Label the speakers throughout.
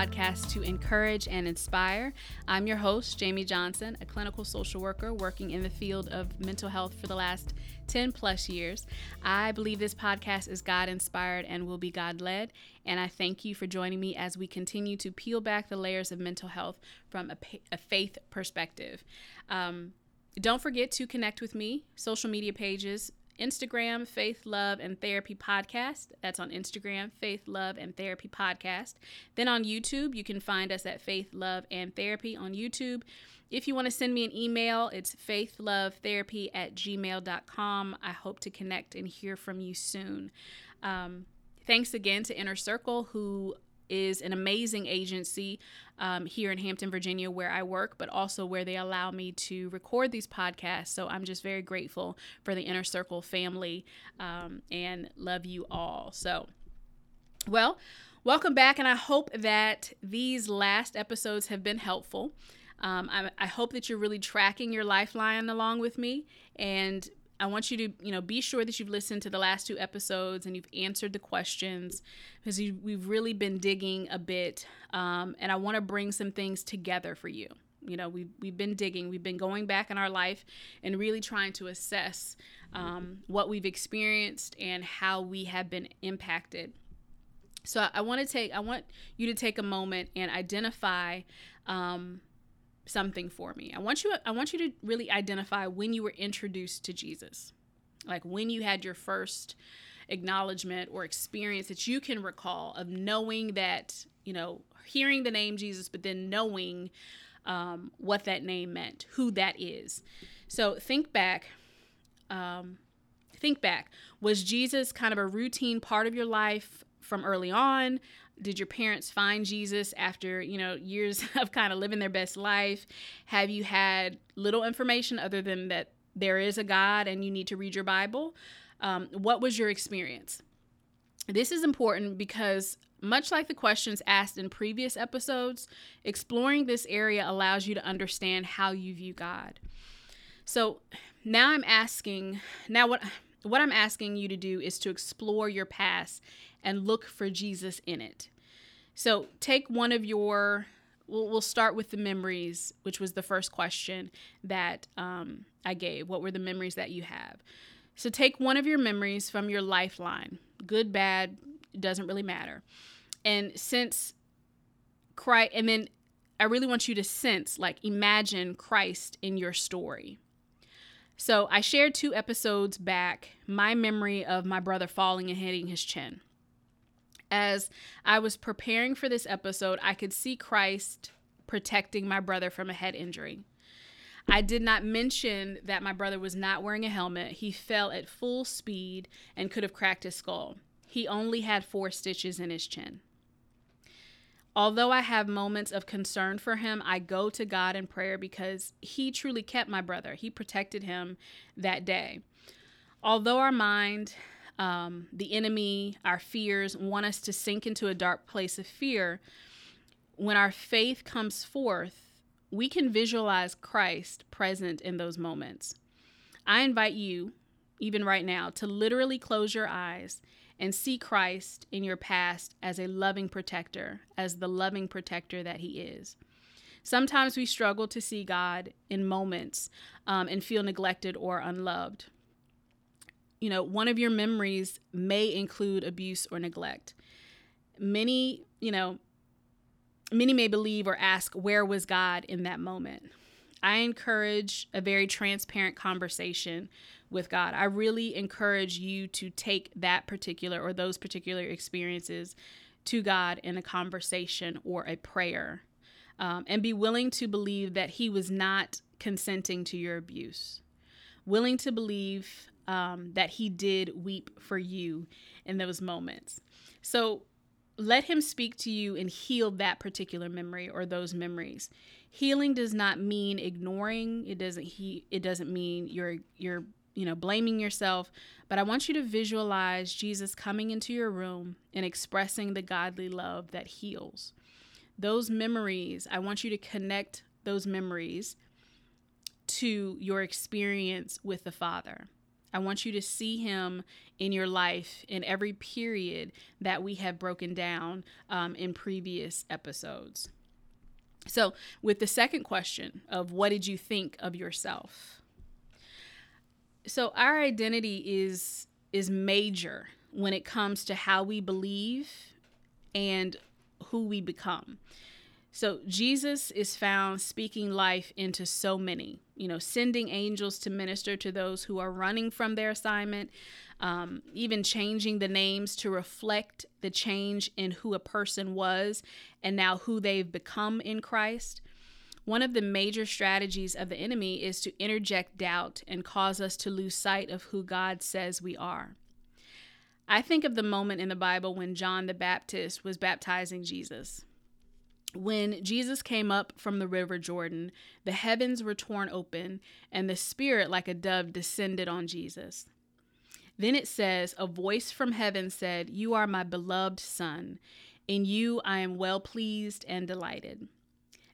Speaker 1: podcast to encourage and inspire. I'm your host, Jamie Johnson, a clinical social worker working in the field of mental health for the last 10 plus years. I believe this podcast is God inspired and will be God led. And I thank you for joining me as we continue to peel back the layers of mental health from a, a faith perspective. Um, don't forget to connect with me, social media pages, Instagram, Faith, Love, and Therapy Podcast. That's on Instagram, Faith, Love, and Therapy Podcast. Then on YouTube, you can find us at Faith, Love, and Therapy on YouTube. If you want to send me an email, it's faithlovetherapy at gmail.com. I hope to connect and hear from you soon. Um, thanks again to Inner Circle, who is an amazing agency um, here in Hampton, Virginia, where I work, but also where they allow me to record these podcasts. So I'm just very grateful for the Inner Circle family um, and love you all. So, well, welcome back, and I hope that these last episodes have been helpful. Um, I, I, hope that you're really tracking your lifeline along with me and I want you to, you know, be sure that you've listened to the last two episodes and you've answered the questions because you, we've really been digging a bit, um, and I want to bring some things together for you. You know, we've we've been digging, we've been going back in our life and really trying to assess um, what we've experienced and how we have been impacted. So I want to take, I want you to take a moment and identify. Um, something for me. I want you I want you to really identify when you were introduced to Jesus. Like when you had your first acknowledgement or experience that you can recall of knowing that, you know, hearing the name Jesus, but then knowing um, what that name meant, who that is. So think back. Um, think back. Was Jesus kind of a routine part of your life from early on? Did your parents find Jesus after, you know, years of kind of living their best life? Have you had little information other than that there is a God and you need to read your Bible? Um, what was your experience? This is important because, much like the questions asked in previous episodes, exploring this area allows you to understand how you view God. So now I'm asking, now what what I'm asking you to do is to explore your past and look for Jesus in it. So take one of your, we'll, we'll start with the memories, which was the first question that um, I gave. What were the memories that you have? So take one of your memories from your lifeline, good, bad, doesn't really matter. And since Christ, and then I really want you to sense, like, imagine Christ in your story. So I shared two episodes back my memory of my brother falling and hitting his chin. As I was preparing for this episode, I could see Christ protecting my brother from a head injury. I did not mention that my brother was not wearing a helmet. He fell at full speed and could have cracked his skull. He only had four stitches in his chin. Although I have moments of concern for him, I go to God in prayer because he truly kept my brother. He protected him that day. Although our mind, um, the enemy, our fears want us to sink into a dark place of fear, when our faith comes forth, we can visualize Christ present in those moments. I invite you, even right now, to literally close your eyes and see Christ in your past as a loving protector, as the loving protector that He is. Sometimes we struggle to see God in moments um, and feel neglected or unloved. You know, one of your memories may include abuse or neglect. Many, you know, many may believe or ask, where was God in that moment? I encourage a very transparent conversation with God. I really encourage you to take that particular or those particular experiences to God in a conversation or a prayer um, and be willing to believe that He was not consenting to your abuse, willing to believe um, that He did weep for you in those moments. So let Him speak to you and heal that particular memory or those memories. Healing does not mean ignoring. It doesn't he it doesn't mean you're you're you know, blaming yourself, but I want you to visualize Jesus coming into your room and expressing the godly love that heals. Those memories, I want you to connect those memories to your experience with the Father. I want you to see him in your life in every period that we have broken down um, in previous episodes. So, with the second question of what did you think of yourself? So, our identity is is major when it comes to how we believe and who we become. So Jesus is found speaking life into so many, you know, sending angels to minister to those who are running from their assignment, um, even changing the names to reflect the change in who a person was and now who they've become in Christ. One of the major strategies of the enemy is to interject doubt and cause us to lose sight of who God says we are. I think of the moment in the Bible when John the Baptist was baptizing Jesus. When Jesus came up from the river Jordan, the heavens were torn open, and the Spirit, like a dove, descended on Jesus. Then it says, A voice from heaven said, You are my beloved Son. In you I am well pleased and delighted.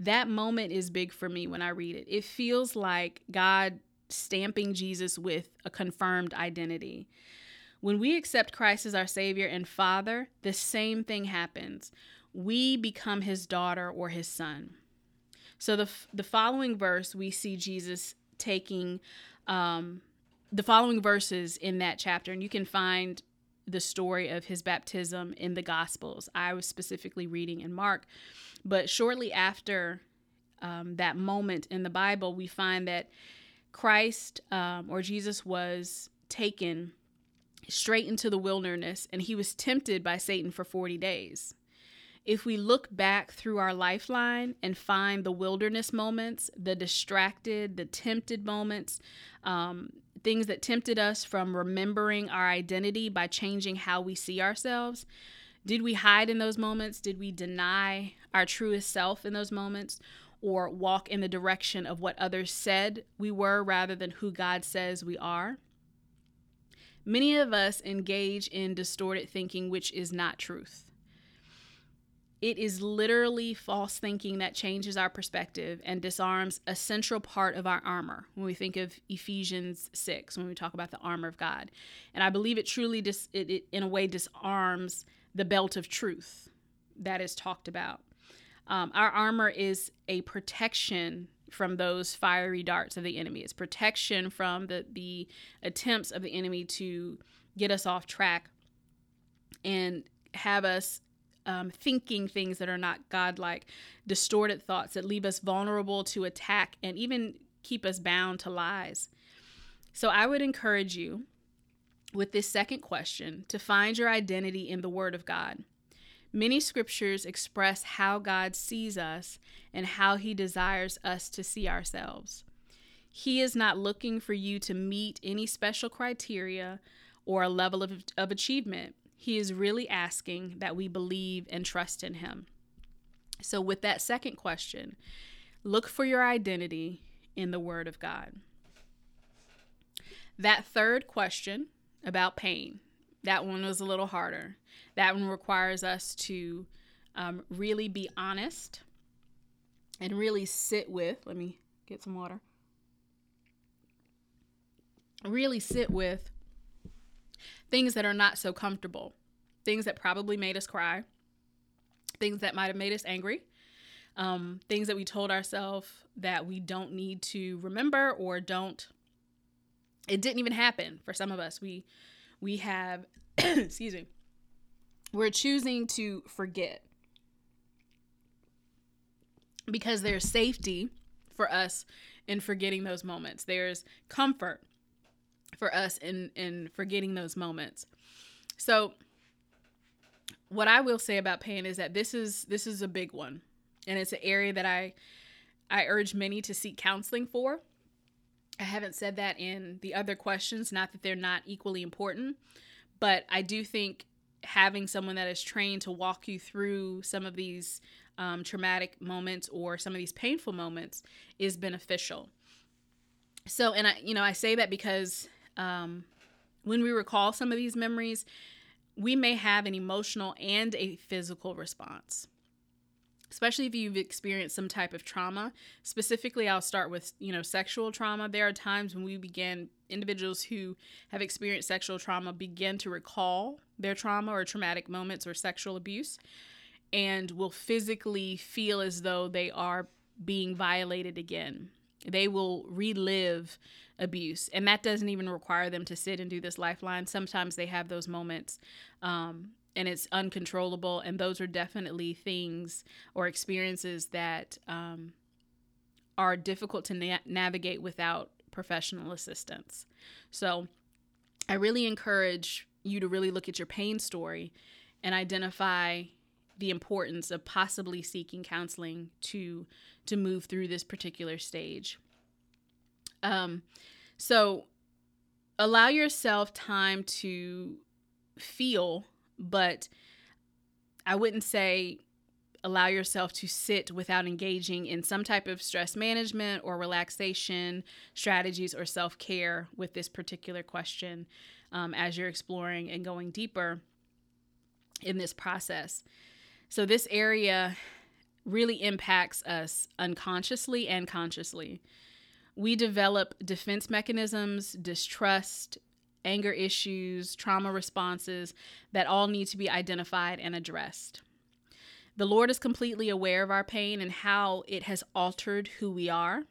Speaker 1: That moment is big for me when I read it. It feels like God stamping Jesus with a confirmed identity. When we accept Christ as our Savior and Father, the same thing happens we become his daughter or his son. So the the following verse we see Jesus taking um, the following verses in that chapter, and you can find the story of his baptism in the Gospels. I was specifically reading in Mark, but shortly after um, that moment in the Bible, we find that Christ um, or Jesus was taken straight into the wilderness and he was tempted by Satan for 40 days if we look back through our lifeline and find the wilderness moments, the distracted, the tempted moments, um, things that tempted us from remembering our identity by changing how we see ourselves, did we hide in those moments? Did we deny our truest self in those moments? Or walk in the direction of what others said we were rather than who God says we are? Many of us engage in distorted thinking, which is not truth it is literally false thinking that changes our perspective and disarms a central part of our armor when we think of Ephesians 6 when we talk about the armor of God. And I believe it truly dis- it, it in a way disarms the belt of truth that is talked about. Um, our armor is a protection from those fiery darts of the enemy. It's protection from the the attempts of the enemy to get us off track and have us um, thinking things that are not godlike, distorted thoughts that leave us vulnerable to attack and even keep us bound to lies. So I would encourage you with this second question to find your identity in the Word of God. Many scriptures express how God sees us and how He desires us to see ourselves. He is not looking for you to meet any special criteria or a level of, of achievement. He is really asking that we believe and trust in Him. So, with that second question, look for your identity in the Word of God. That third question about pain, that one was a little harder. That one requires us to um, really be honest and really sit with. Let me get some water. Really sit with things that are not so comfortable, things that probably made us cry, things that might have made us angry, um, things that we told ourselves that we don't need to remember or don't. It didn't even happen for some of us. We we have, excuse me, we're choosing to forget because there's safety for us in forgetting those moments. There's comfort for us in in forgetting those moments. So what I will say about pain is that this is this is a big one and it's an area that I I urge many to seek counseling for. I haven't said that in the other questions, not that they're not equally important, but I do think having someone that is trained to walk you through some of these um, traumatic moments or some of these painful moments is beneficial. So, and I, you know, I say that because um, when we recall some of these memories, we may have an emotional and a physical response. especially if you've experienced some type of trauma. Specifically, I'll start with, you know, sexual trauma. There are times when we begin individuals who have experienced sexual trauma begin to recall their trauma or traumatic moments or sexual abuse and will physically feel as though they are being violated again. They will relive abuse, and that doesn't even require them to sit and do this lifeline. Sometimes they have those moments um, and it's uncontrollable. And those are definitely things or experiences that um, are difficult to na- navigate without professional assistance. So I really encourage you to really look at your pain story and identify the importance of possibly seeking counseling to to move through this particular stage. Um, so allow yourself time to feel but I wouldn't say allow yourself to sit without engaging in some type of stress management or relaxation strategies or self care with this particular question um, as you're exploring and going deeper in this process. So, this area really impacts us unconsciously and consciously. We develop defense mechanisms, distrust, anger issues, trauma responses that all need to be identified and addressed. The Lord is completely aware of our pain and how it has altered who we are.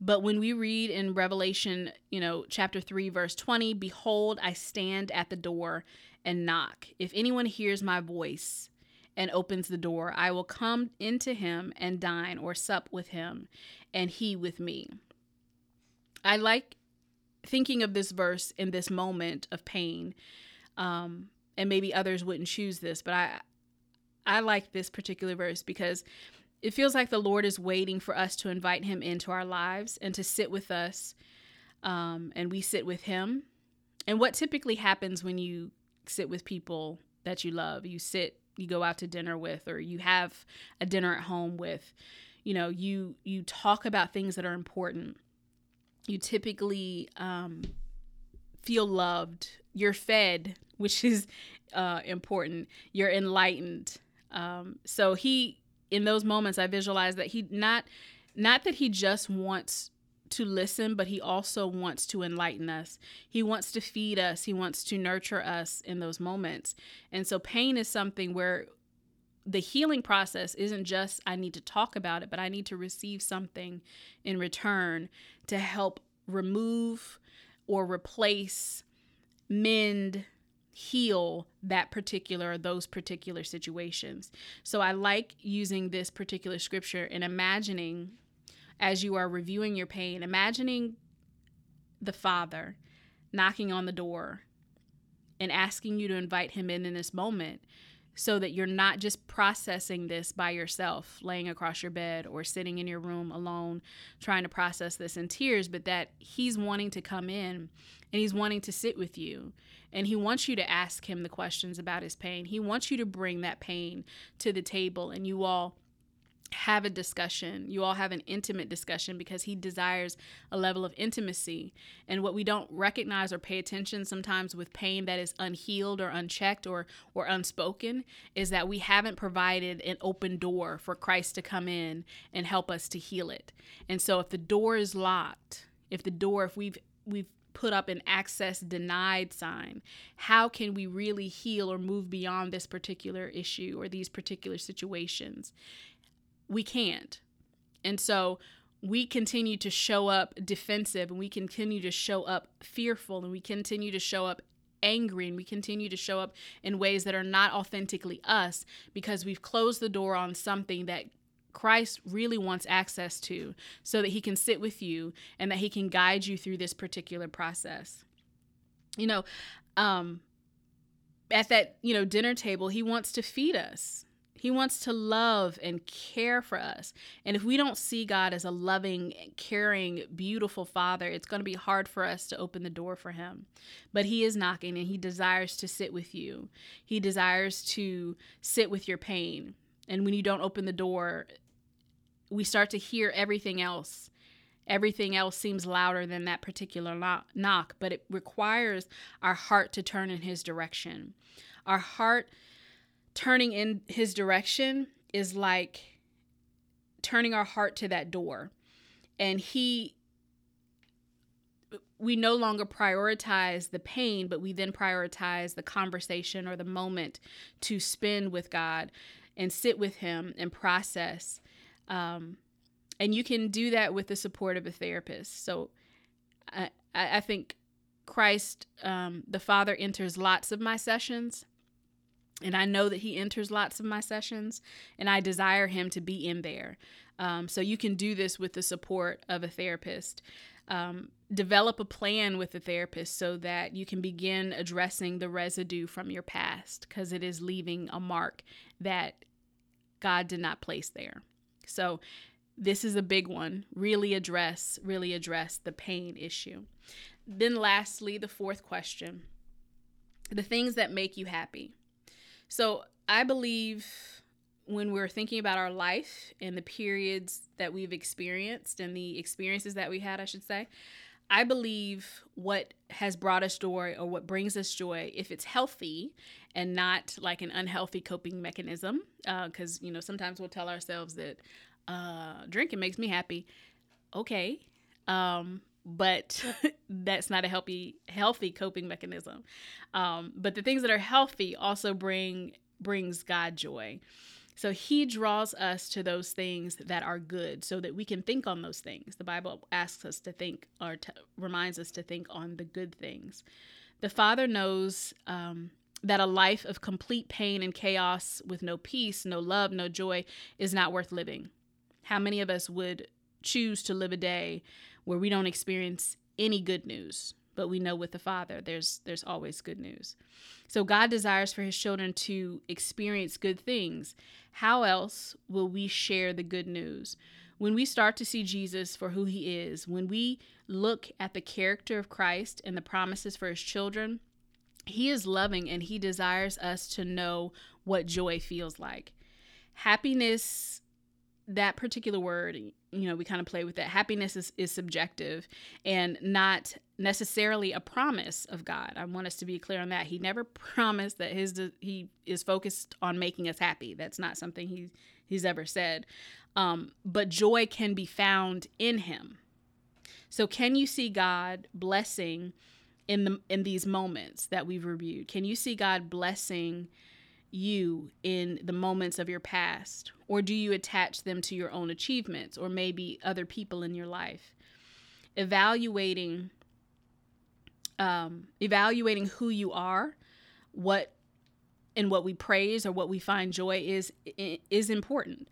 Speaker 1: But when we read in Revelation, you know, chapter 3, verse 20, behold, I stand at the door and knock. If anyone hears my voice and opens the door, I will come into him and dine or sup with him, and he with me. I like thinking of this verse in this moment of pain, um, and maybe others wouldn't choose this, but I I like this particular verse because it feels like the Lord is waiting for us to invite Him into our lives and to sit with us, um, and we sit with Him. And what typically happens when you sit with people that you love, you sit, you go out to dinner with, or you have a dinner at home with, you know, you you talk about things that are important you typically um, feel loved. You're fed, which is uh, important. You're enlightened. Um, so he, in those moments, I visualize that he not, not that he just wants to listen, but he also wants to enlighten us. He wants to feed us. He wants to nurture us in those moments. And so pain is something where the healing process isn't just I need to talk about it, but I need to receive something in return to help remove or replace, mend, heal that particular those particular situations. So I like using this particular scripture and imagining as you are reviewing your pain, imagining the Father knocking on the door and asking you to invite him in in this moment so that you're not just processing this by yourself, laying across your bed or sitting in your room alone trying to process this in tears, but that He's wanting to come in and He's wanting to sit with you. And He wants you to ask Him the questions about His pain. He wants you to bring that pain to the table and you all have a discussion. You all have an intimate discussion because he desires a level of intimacy. And what we don't recognize or pay attention sometimes with pain that is unhealed or unchecked or or unspoken is that we haven't provided an open door for Christ to come in and help us to heal it. And so if the door is locked, if the door if we've we've put up an access denied sign. How can we really heal or move beyond this particular issue or these particular situations? We can't. And so we continue to show up defensive and we continue to show up fearful and we continue to show up angry and we continue to show up in ways that are not authentically us because we've closed the door on something that Christ really wants access to so that he can sit with you and that he can guide you through this particular process. You know, um at that, you know, dinner table, he wants to feed us. He wants to love and care for us. And if we don't see God as a loving, caring, beautiful Father, it's going to be hard for us to open the door for Him. But He is knocking and He desires to sit with you. He desires to sit with your pain. And when you don't open the door, we start to hear everything else. Everything else seems louder than that particular knock, but it requires our heart to turn in His direction. Our heart turning in his direction is like turning our heart to that door. And he we no longer prioritize the pain, but we then prioritize the conversation or the moment to spend with God and sit with Him and process. Um, and you can do that with the support of a therapist. So I, I think Christ, um, the Father, enters lots of my sessions. And I know that He enters lots of my sessions, and I desire Him to be in there. Um, so you can do this with the support of a therapist um, develop a plan with the therapist so that you can begin addressing the residue from your past because it is leaving a mark that God did not place there. So, this is a big one. Really address, really address the pain issue. Then, lastly, the fourth question the things that make you happy. So, I believe when we're thinking about our life and the periods that we've experienced and the experiences that we had, I should say, I believe what has brought us joy or what brings us joy, if it's healthy and not like an unhealthy coping mechanism, because, uh, you know, sometimes we'll tell ourselves that uh, drinking makes me happy. Okay. Um, but that's not a healthy healthy coping mechanism. Um, but the things that are healthy also bring brings God joy. So he draws us to those things that are good so that we can think on those things. The Bible asks us to think or to, reminds us to think on the good things. The Father knows um, that a life of complete pain and chaos with no peace, no love, no joy is not worth living. How many of us would choose to live a day where we don't experience any good news? but we know with the father there's there's always good news. So god desires for his children to experience good things. How else will we share the good news? When we start to see jesus for who he is when we look at the character of christ and the promises for his children he is loving and he desires us to know what joy feels like. Happiness that particular word you know we kind of play with that. Happiness is, is subjective and not necessarily a promise of god. I want us to be clear on that. He never promised that his he is focused on making us happy. That's not something he he's ever said. Um, but joy can be found in him. So can you see god blessing in the in these moments that we've reviewed? Can you see god blessing you in the moments of your past? Or do you attach them to your own achievements or maybe other people in your life? Evaluating um, evaluating who you are, what and what we praise or what we find joy is is important.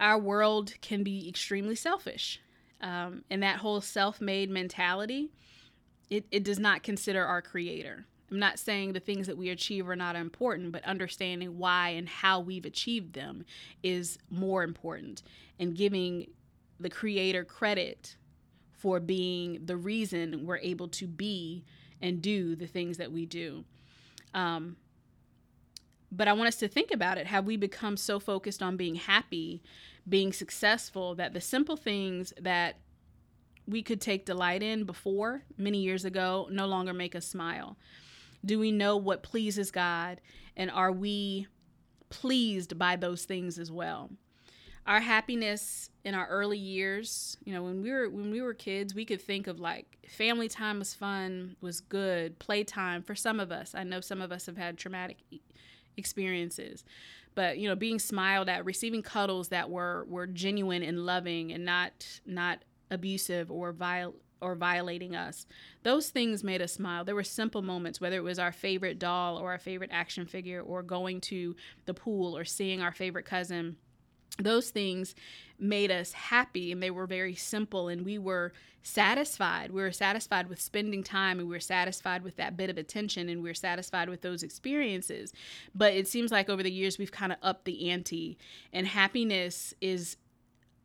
Speaker 1: Our world can be extremely selfish, um, and that whole self-made mentality, it, it does not consider our creator. I'm not saying the things that we achieve are not important, but understanding why and how we've achieved them is more important. And giving the creator credit for being the reason we're able to be and do the things that we do. Um, but I want us to think about it. Have we become so focused on being happy, being successful, that the simple things that we could take delight in before many years ago no longer make us smile? Do we know what pleases God? And are we pleased by those things as well? Our happiness in our early years, you know, when we were when we were kids, we could think of like family time was fun, was good, playtime for some of us. I know some of us have had traumatic experiences. But, you know, being smiled at, receiving cuddles that were were genuine and loving and not not abusive or violent or violating us. Those things made us smile. There were simple moments, whether it was our favorite doll or our favorite action figure or going to the pool or seeing our favorite cousin. Those things made us happy and they were very simple and we were satisfied. We were satisfied with spending time and we were satisfied with that bit of attention and we were satisfied with those experiences. But it seems like over the years we've kind of upped the ante and happiness is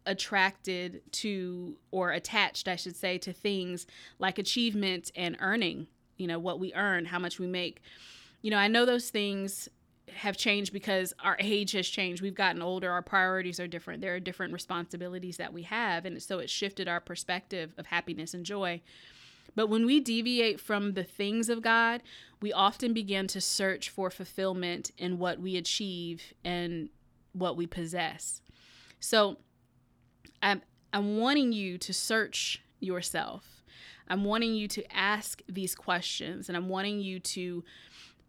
Speaker 1: attracted to or attached, I should say, to things like achievement and earning, you know, what we earn, how much we make. You know, I know those things have changed because our age has changed. We've gotten older, our priorities are different. There are different responsibilities that we have, and so it shifted our perspective of happiness and joy. But when we deviate from the things of God, we often begin to search for fulfillment in what we achieve and what we possess. So, I'm, I'm wanting you to search yourself. I'm wanting you to ask these questions and I'm wanting you to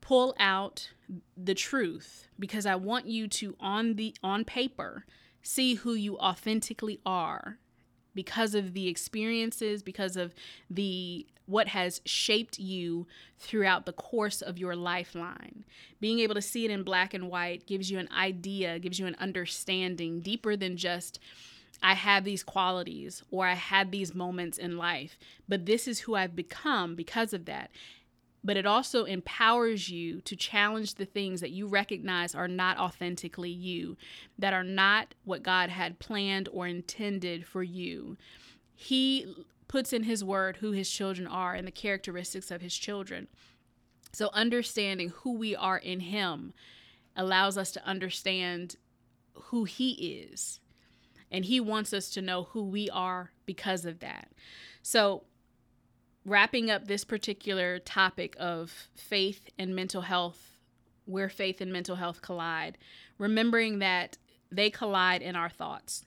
Speaker 1: pull out the truth because I want you to on the on paper see who you authentically are because of the experiences, because of the what has shaped you throughout the course of your lifeline. Being able to see it in black and white gives you an idea, gives you an understanding deeper than just I have these qualities or I had these moments in life, but this is who I've become because of that but it also empowers you to challenge the things that you recognize are not authentically you, that are not what God had planned or intended for you. He puts in His word who His children are and the characteristics of His children. So, understanding who we are in Him allows us to understand who He is. And He wants us to know who we are because of that. So, wrapping up this particular topic of faith and mental health, where faith and mental health collide, remembering that they collide in our thoughts.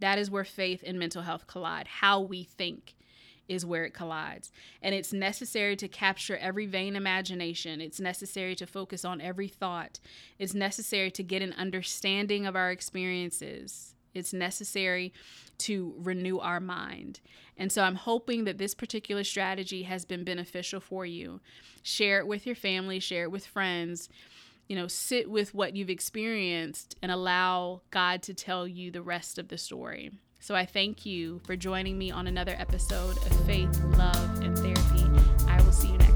Speaker 1: That is where faith and mental health collide. How we think is where it collides. And it's necessary to capture every vain imagination. It's necessary to focus on every thought. It's necessary to get an understanding of our experiences. It's necessary to renew our mind. And so I'm hoping that this particular strategy has been beneficial for you. Share it with your family, share it with friends. You know, sit with what you've experienced and allow God to tell you the rest of the story. So I thank you for joining me on another episode of Faith, Love, and Therapy. I will see you next